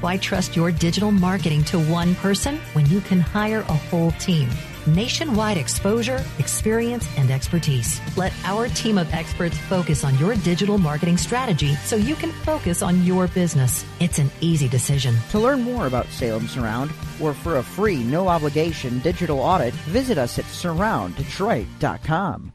Why trust your digital marketing to one person when you can hire a whole team? Nationwide exposure, experience, and expertise. Let our team of experts focus on your digital marketing strategy so you can focus on your business. It's an easy decision. To learn more about Salem Surround or for a free, no obligation digital audit, visit us at surrounddetroit.com.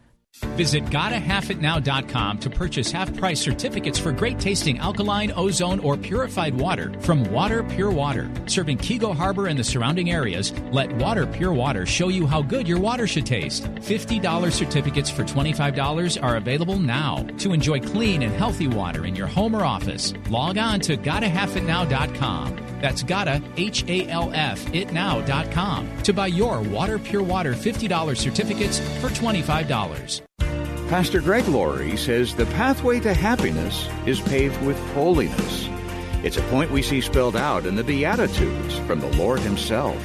Visit gottahalfitnow.com to purchase half price certificates for great tasting alkaline, ozone, or purified water from Water Pure Water. Serving Keego Harbor and the surrounding areas, let Water Pure Water show you how good your water should taste. $50 certificates for $25 are available now. To enjoy clean and healthy water in your home or office, log on to gottahalfitnow.com. That's gotta, H A L F, itnow.com to buy your Water Pure Water $50 certificates for $25. Pastor Greg Laurie says the pathway to happiness is paved with holiness. It's a point we see spelled out in the Beatitudes from the Lord Himself.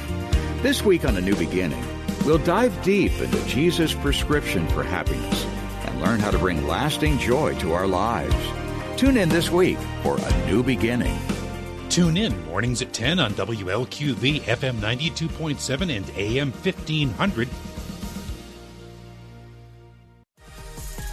This week on A New Beginning, we'll dive deep into Jesus' prescription for happiness and learn how to bring lasting joy to our lives. Tune in this week for A New Beginning. Tune in mornings at 10 on WLQV FM 92.7 and AM 1500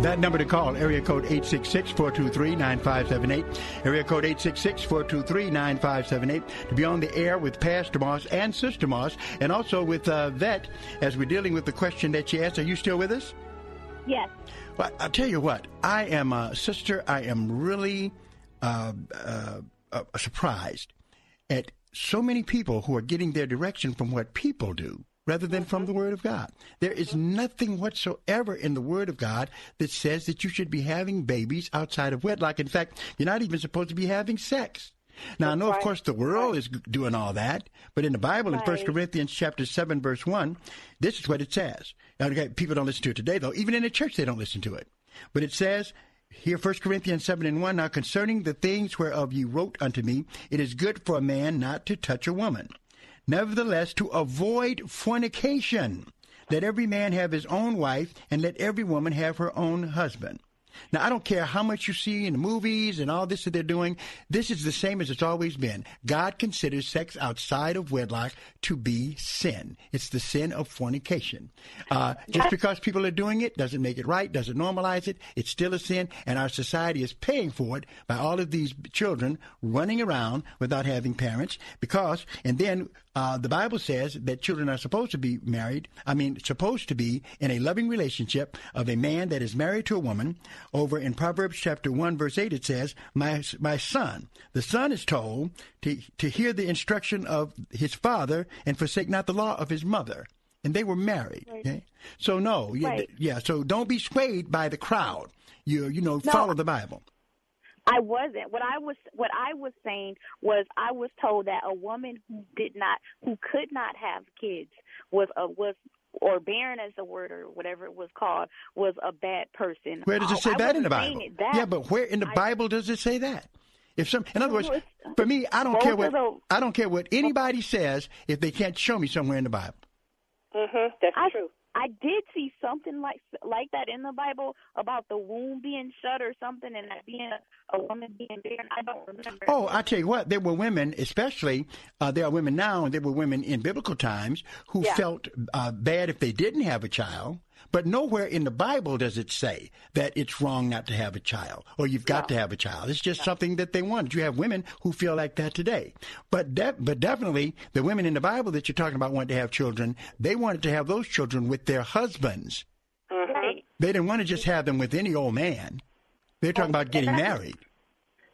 That number to call, area code 866-423-9578, area code 866-423-9578, to be on the air with Pastor Moss and Sister Moss, and also with uh, Vet, as we're dealing with the question that she asked. Are you still with us? Yes. Well, I'll tell you what, I am, uh, Sister, I am really uh, uh, uh, surprised at so many people who are getting their direction from what people do rather than from the mm-hmm. Word of God. There is nothing whatsoever in the Word of God that says that you should be having babies outside of wedlock. In fact, you're not even supposed to be having sex. Now, I know, of course, the world is doing all that, but in the Bible, in First Corinthians chapter 7, verse 1, this is what it says. Now, okay, people don't listen to it today, though. Even in the church, they don't listen to it. But it says, here, 1 Corinthians 7 and 1, now concerning the things whereof ye wrote unto me, it is good for a man not to touch a woman. Nevertheless, to avoid fornication, let every man have his own wife, and let every woman have her own husband. Now, I don't care how much you see in the movies and all this that they're doing. This is the same as it's always been. God considers sex outside of wedlock to be sin. It's the sin of fornication. Uh, just because people are doing it doesn't make it right, doesn't normalize it. It's still a sin, and our society is paying for it by all of these children running around without having parents. Because, and then uh, the Bible says that children are supposed to be married. I mean, supposed to be in a loving relationship of a man that is married to a woman. Over in Proverbs chapter one, verse eight, it says, "My my son, the son is told to to hear the instruction of his father and forsake not the law of his mother." And they were married. Okay? So no, yeah, yeah. So don't be swayed by the crowd. You you know, No. follow the Bible. I wasn't. What I was what I was saying was I was told that a woman who did not who could not have kids was a was or barren as the word or whatever it was called was a bad person. Where does it say I that in the Bible? that. yeah, but where in the I- Bible does it say that? If some, in other words, for me, I don't care what those- I don't care what anybody says if they can't show me somewhere in the Bible. Mm-hmm, That's true. I did see something like like that in the Bible about the womb being shut or something, and that being a, woman being barren. I don't remember. Oh, I tell you what, there were women, especially uh, there are women now, and there were women in biblical times who Yeah. felt uh, bad if they didn't have a child. But nowhere in the Bible does it say that it's wrong not to have a child or you've got to have a child. It's just something that they wanted. You have women who feel like that today. But de- but definitely the women in the Bible that you're talking about wanted to have children. They wanted to have those children with their husbands. Mm-hmm. Right. They didn't want to just have them with any old man. They're talking about getting married.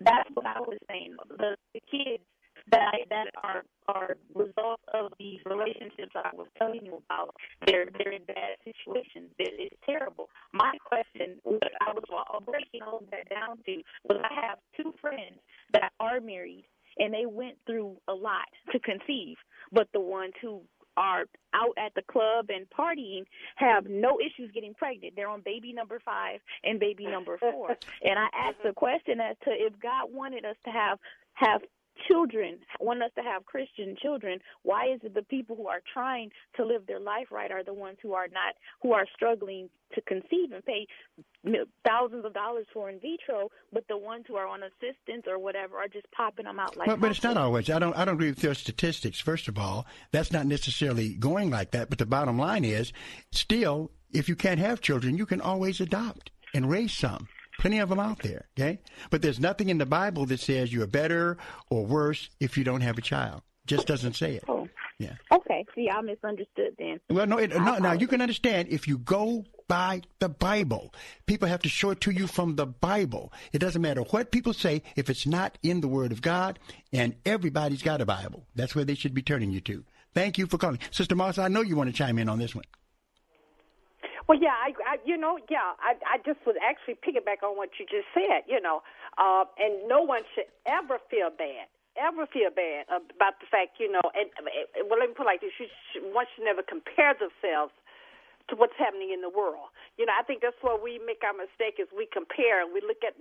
That's what I was saying. The, the kids that I, that are are results of these relationships I was telling you about. They're they're in bad situations. It, it's terrible. My question, what I was breaking all that down to, was I have two friends that are married and they went through a lot to conceive, but the ones who are out at the club and partying have no issues getting pregnant. They're on baby number five and baby number four. *laughs* and I asked the question as to if God wanted us to have have children, want us to have Christian children, why is it the people who are trying to live their life right are the ones who are not who are struggling to conceive and pay thousands of dollars for in vitro, but the ones who are on assistance or whatever are just popping them out like But, but it's not always. I don't. I don't agree with your statistics. First of all, that's not necessarily going like that. But the bottom line is, still, if you can't have children, you can always adopt and raise some. Plenty of them out there. Okay, but there's nothing in the Bible that says you're better or worse if you don't have a child. Just doesn't say it. Oh. Yeah. Okay, see, I misunderstood then. Well, no, it, no. Now you can understand if you go by the Bible. People have to show it to you from the Bible. It doesn't matter what people say if it's not in the Word of God. And everybody's got a Bible. That's where they should be turning you to. Thank you for calling, Sister Moss. I know you want to chime in on this one. Well, yeah, I, I you know, yeah, I, I just was actually piggyback on what you just said, you know, uh, and no one should ever feel bad ever feel bad about the fact, you know, and, well, let me put it like this: you should, one should never compare themselves to what's happening in the world. You know, I think that's where we make our mistake is we compare and we look at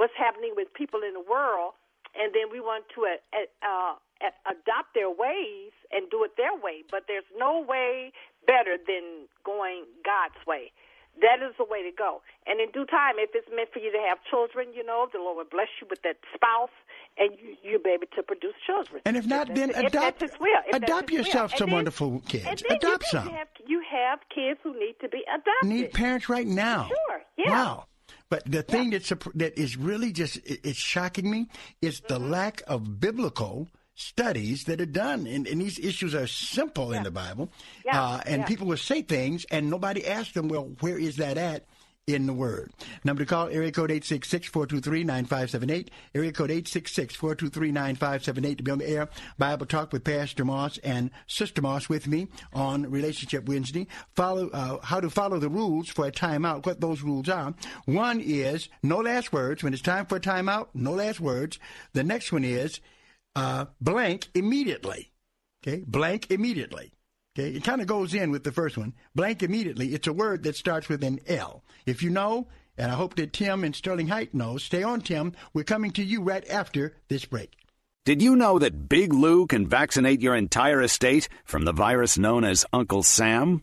what's happening with people in the world, and then we want to uh, uh, adopt their ways and do it their way. But there's no way better than going God's way. That is the way to go. And in due time, if it's meant for you to have children, you know, the Lord will bless you with that spouse, and you, you'll be able to produce children. And if not, then if adopt, that's. If adopt yourself will. some then- wonderful kids. Adopt you, some. You have, you have kids who need to be adopted. Need parents right now. Sure, yeah. Wow. But the thing that's surp- that is really just it's shocking me is the Mm-hmm. lack of biblical studies that are done, and, and these issues are simple in the Bible. Yeah, Uh, and yeah. people will say things, and nobody asks them, well, where is that at? In the Word. Number to call, area code 866-423-9578. Area code 866-423-9578 to be on the air. Bible Talk with Pastor Moss and Sister Moss with me on Relationship Wednesday. Follow uh, how to follow the rules for a timeout, what those rules are. One is no last words. When it's time for a timeout, no last words. The next one is uh, blank immediately. Okay, blank immediately. Okay, it kind of goes in with the first one. Blank immediately. It's a word that starts with an L. If you know, and I hope that Tim and Sterling Height know, stay on, Tim. We're coming to you right after this break. Did you know that Big Lou can vaccinate your entire estate from the virus known as Uncle Sam?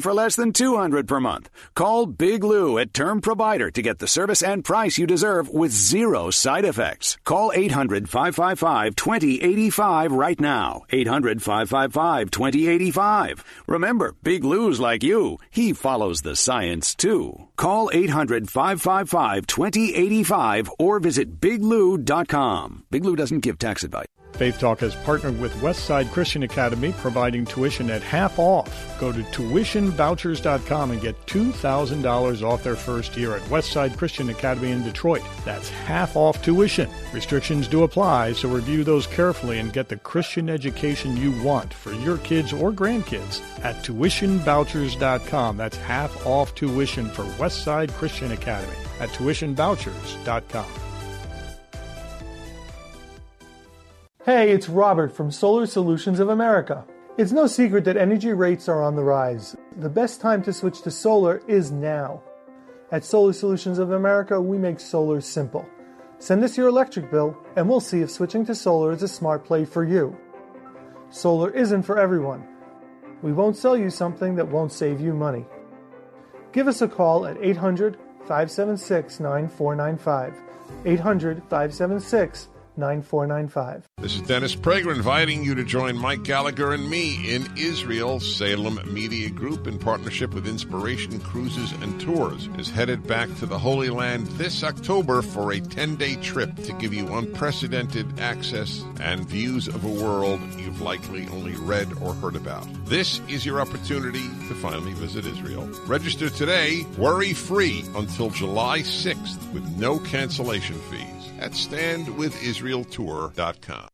for less than 200 per month. Call Big Lou at Term Provider to get the service and price you deserve with zero side effects. Call 800 555 2085 right now. 800 555 2085. Remember, Big Lou's like you. He follows the science too. Call 800 555 2085 or visit biglou.com. Big Lou doesn't give tax advice. Faith Talk has partnered with Westside Christian Academy, providing tuition at half off. Go to tuitionvouchers.com and get $2,000 off their first year at Westside Christian Academy in Detroit. That's half off tuition. Restrictions do apply, so review those carefully and get the Christian education you want for your kids or grandkids at tuitionvouchers.com. That's half off tuition for Westside Christian Academy at tuitionvouchers.com. Hey, it's Robert from Solar Solutions of America. It's no secret that energy rates are on the rise. The best time to switch to solar is now. At Solar Solutions of America, we make solar simple. Send us your electric bill, and we'll see if switching to solar is a smart play for you. Solar isn't for everyone. We won't sell you something that won't save you money. Give us a call at 800 576 9495. 800 576 9495. This is Dennis Prager inviting you to join Mike Gallagher and me in Israel. Salem Media Group, in partnership with Inspiration Cruises and Tours, is headed back to the Holy Land this October for a 10 day trip to give you unprecedented access and views of a world you've likely only read or heard about. This is your opportunity to finally visit Israel. Register today, worry free until July 6th with no cancellation fees at standwithisraeltour.com.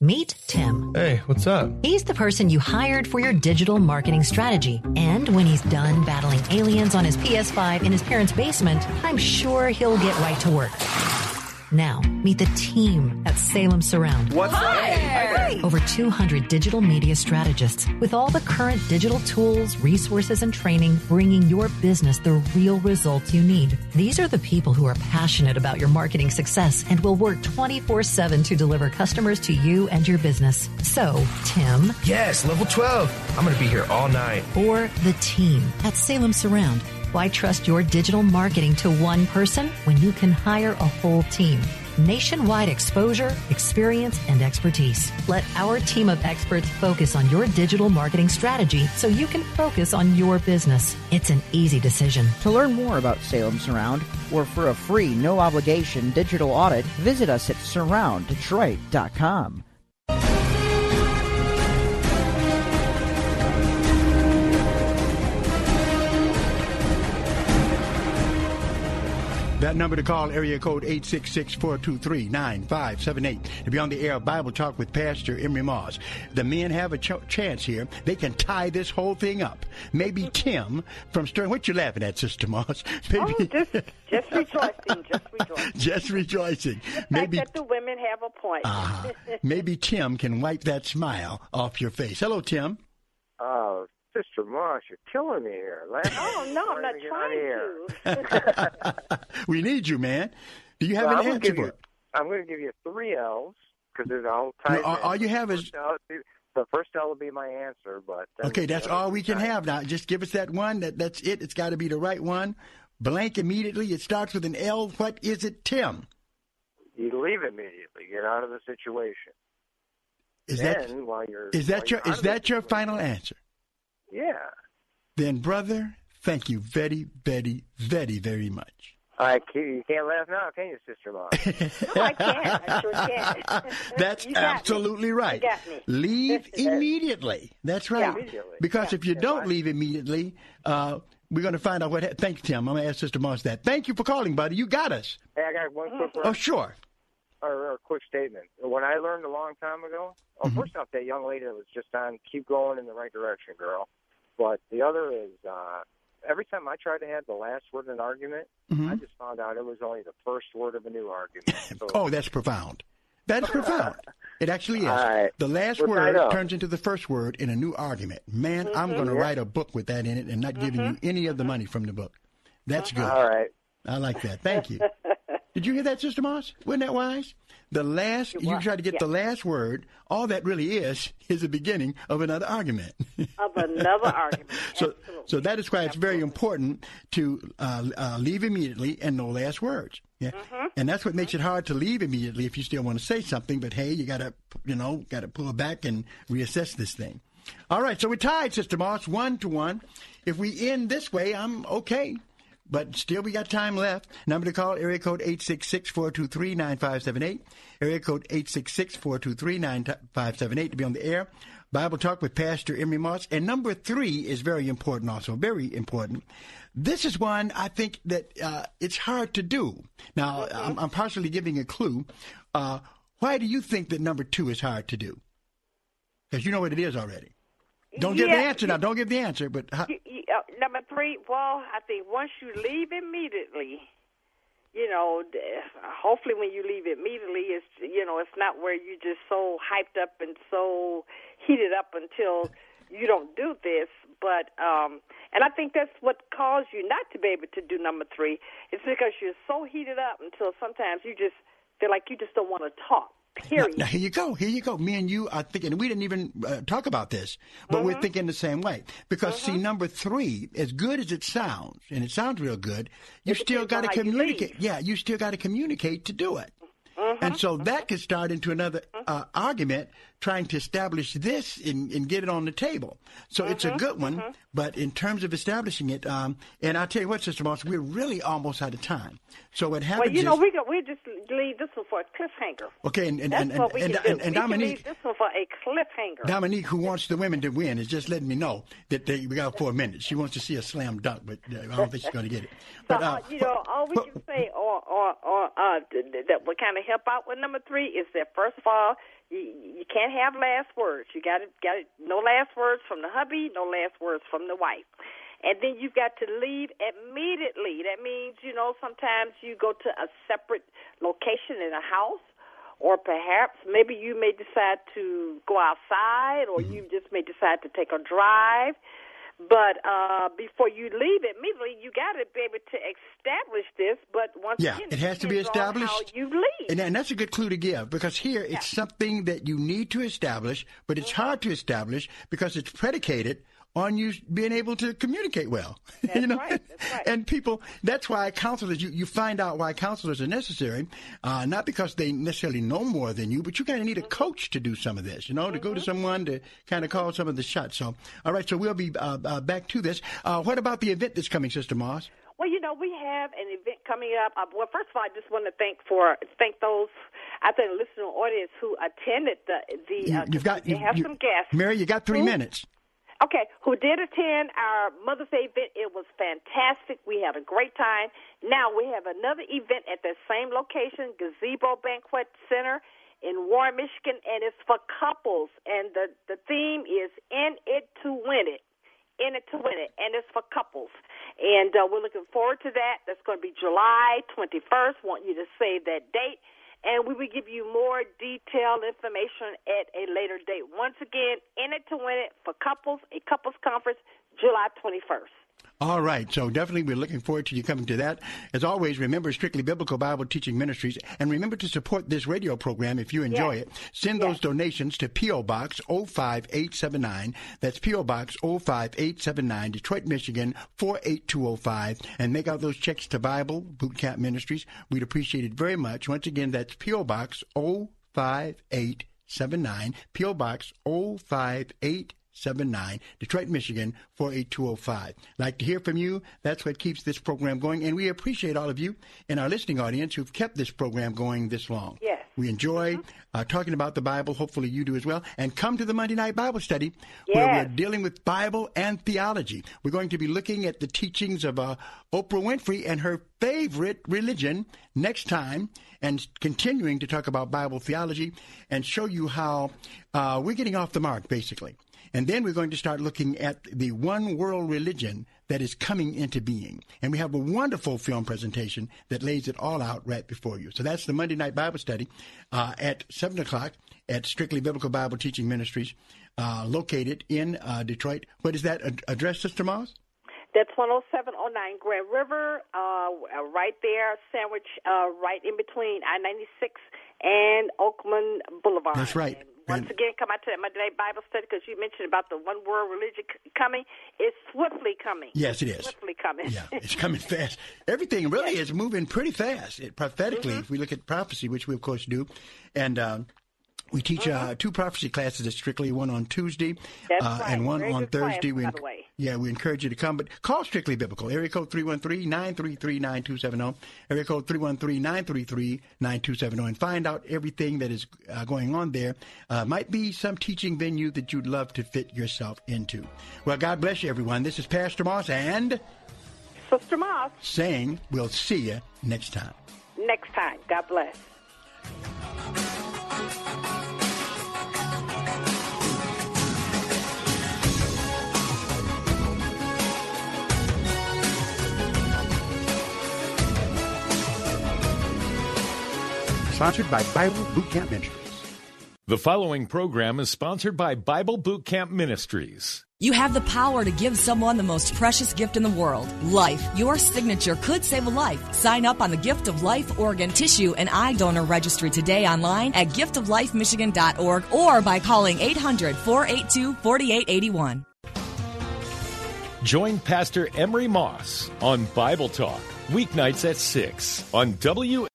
Meet Tim. Hey, what's up? He's the person you hired for your digital marketing strategy. And when he's done battling aliens on his PS5 in his parents' basement, I'm sure he'll get right to work. Now, meet the team at Salem Surround. What's up? Hey, Over 200 digital media strategists with all the current digital tools, resources, and training bringing your business the real results you need. These are the people who are passionate about your marketing success and will work 24 7 to deliver customers to you and your business. So, Tim. Yes, level 12. I'm going to be here all night. Or the team at Salem Surround. Why trust your digital marketing to one person when you can hire a whole team? Nationwide exposure, experience, and expertise. Let our team of experts focus on your digital marketing strategy so you can focus on your business. It's an easy decision. To learn more about Salem Surround or for a free, no obligation digital audit, visit us at surrounddetroit.com. That number to call, area code 866-423-9578. To be on the air, of Bible Talk with Pastor Emery Moss. The men have a ch- chance here. They can tie this whole thing up. Maybe Tim from Stern. What you laughing at, Sister Moss? *laughs* Maybe, Oh, just, just rejoicing, just *laughs* rejoicing. just rejoicing. The Maybe, fact that the women have a point. uh, maybe Tim can wipe that smile off your face. Hello, Tim. Oh, Sister Moss, you're killing me here. Last oh no, I'm not trying to. *laughs* *laughs* We need you, man. Do you have Well, an I'm answer for it? I'm going to give you three L's because it's all tied. No, all- in. all you have is- L- the first L will be my answer, but Okay, that's all we can tied. have now. Just give us that one. That that's it. It's got to be the right one. Blank immediately. It starts with an L. What is it, Tim? You leave immediately. Get out of the situation. Is then, that while you're is while that your you're is that your final answer? Yeah. Then, brother, thank you very, very, very, very much. I can't, you can't laugh now, can you, Sister Moss? *laughs* No, I can. I sure can. *laughs* That's You got me. absolutely right. You got me. Leave *laughs* immediately. That's right. Yeah. Immediately. Because Yeah. if you don't leave immediately, uh, we're going to find out what. Ha- Thank you, Tim. I'm going to ask Sister Moss that. Thank you for calling, buddy. You got us. Hey, I got one quick Oh, sure. or, or a quick statement. When I learned a long time ago, oh, Mm-hmm. first off, that young lady that was just on, keep going in the right direction, girl. But the other is, uh, every time I try to have the last word in an argument, Mhm. I just found out it was only the first word of a new argument. So, *laughs* Oh, that's profound. That's profound. *laughs* It actually is. Right. The last We're word turns into the first word in a new argument. Man, I'm Mhm. going to write a book with that in it and not giving you any of the money from the book. That's good. All right. I like that. Thank you. *laughs* Did you hear that, Sister Moss? Wasn't that wise? The last, you try to get the last word. All that really is is the beginning of another argument. Of another *laughs* argument. so, so that is why it's very important to uh, uh, leave immediately and no last words. Yeah, Mm-hmm. and that's what makes it hard to leave immediately if you still want to say something. But hey, you got to, you know, got to pull back and reassess this thing. All right, so we're tied, Sister Moss, one to one. If we end this way, I'm okay. But still, we got time left. Number to call, area code 866-423-9578. Area code 866-423-9578 to be on the air. Bible Talk with Pastor Emery Moss. And number three is very important also, very important. This is one I think that uh, it's hard to do. Now, I'm, I'm partially giving a clue. Uh, why do you think that number two is hard to do? Because you know what it is already. Don't give the answer now. Don't give the answer. But how, number three, well, I think once you leave immediately, you know, hopefully when you leave immediately, it's you know, it's not where you're just so hyped up and so heated up until you don't do this. But um, and I think that's what caused you not to be able to do number three. It's because you're so heated up until sometimes you just feel like you just don't want to talk. Now, Period. now, here you go. Here you go. Me and you are thinking. We didn't even uh, talk about this, but Mm-hmm. we're thinking the same way. Because see, number three, as good as it sounds, and it sounds real good, you It still got to on how you communicate. Yeah, you still got to communicate to do it. Mm-hmm. And so that could start into another uh, argument trying to establish this and, and get it on the table. So it's a Mm-hmm. good one, but in terms of establishing it, um, and I'll tell you what, Sister Moss, we're really almost out of time. So what happens Well, you is, know, we go, we just leave this one for a cliffhanger. okay, and, and, That's and, what we and, and, and we Dominique, this one for a cliffhanger. Dominique, who wants the women to win, is just letting me know that they, we got four minutes. She wants to see a slam dunk, but uh, I don't think she's going to get it. *laughs* So, But uh, uh, you know, all we can say, or or or uh, th- th- that would kind of help out with number three is that first of all, you, you can't have last words. You got to got to no last words from the hubby, no last words from the wife. And then you've got to leave immediately. That means, you know, sometimes you go to a separate location in a house or perhaps maybe you may decide to go outside, or Mm-hmm. you just may decide to take a drive. But uh, before you leave, immediately you got to be able to establish this. But once Yeah, again, it has to be established. How you leave. And, and that's a good clue to give because here it's something that you need to establish, but it's hard to establish because it's predicated on you being able to communicate well. *laughs* you know, and people. That's why counselors. You, you find out why counselors are necessary, uh, not because they necessarily know more than you, but you kind of need a coach to do some of this. You know, to go to someone to kind of call some of the shots. So, all right. So we'll be uh, uh, back to this. Uh, what about the event that's coming, Sister Moss? Well, you know, we have an event coming up. Uh, well, first of all, I just want to thank for thank those out there in the listening audience who attended the the. Uh, you've got. You, have you- some guests. Mary, you got three Who? minutes. Okay, who did attend our Mother's Day event? It was fantastic. We had a great time. Now we have another event at the same location, Gazebo Banquet Center in Warren, Michigan, and it's for couples. And the the theme is "In It to Win It." In it to win it, and it's for couples. And uh, we're looking forward to that. That's going to be July 21st. Want you to save that date and we will give you more detailed information at a later date. Once again, in it to win it for couples, a couples conference, July 21st. All right. So definitely we're looking forward to you coming to that. As always, remember Strictly Biblical Bible Teaching Ministries and remember to support this radio program if you enjoy Yes. it. Send those donations to P.O. Box 05879. That's P.O. Box 05879, Detroit, Michigan 48205 and make out those checks to Bible Boot Camp Ministries. We'd appreciate it very much. Once again, that's P.O. Box 05879, P.O. Box 05879. 79, Detroit, Michigan 48205. Like to hear from you. That's what keeps this program going. And we appreciate all of you in our listening audience who've kept this program going this long. Yes. We enjoy uh, talking about the Bible. Hopefully you do as well. And come to the Monday Night Bible Study where we're dealing with Bible and theology. We're going to be looking at the teachings of uh, Oprah Winfrey and her favorite religion next time and continuing to talk about Bible theology and show you how uh, we're getting off the mark, basically. And then we're going to start looking at the one world religion that is coming into being. And we have a wonderful film presentation that lays it all out right before you. So that's the Monday Night Bible Study uh, at 7 o'clock at Strictly Biblical Bible Teaching Ministries, uh, located in uh, Detroit. What is that ad- address, Sister Moss? That's 10709 Grand River, uh, right there, sandwich uh, right in between I 96 and Oakman Boulevard. That's right. Once again, come out to that Monday Night Bible Study because you mentioned about the one world religion c- coming. It's swiftly coming. Yes, it is. Swiftly coming. Yeah, *laughs* it's coming fast. Everything really is moving pretty fast. It, prophetically, Mm-hmm. if we look at prophecy, which we of course do, and um, we teach uh, two prophecy classes at Strictly, one on Tuesday. Uh, right. and one Very on good class, Thursday. we by the way. Yeah, we encourage you to come, but call Strictly Biblical. Area code 313-933-9270. Area code 313-933-9270 and find out everything that is uh, going on there. Uh, might be some teaching venue that you'd love to fit yourself into. Well, God bless you, everyone. This is Pastor Moss and Sister Moss, saying we'll see you next time. next time. God bless. Sponsored by Bible Boot Camp Ministries. The following program is sponsored by Bible Boot Camp Ministries. You have the power to give someone the most precious gift in the world life. Your signature could save a life. Sign up on the Gift of Life Organ Tissue and Eye Donor Registry today online at giftoflifemichigan.org or by calling 800 482 4881. Join Pastor Emery Moss on Bible Talk, weeknights at 6 on W.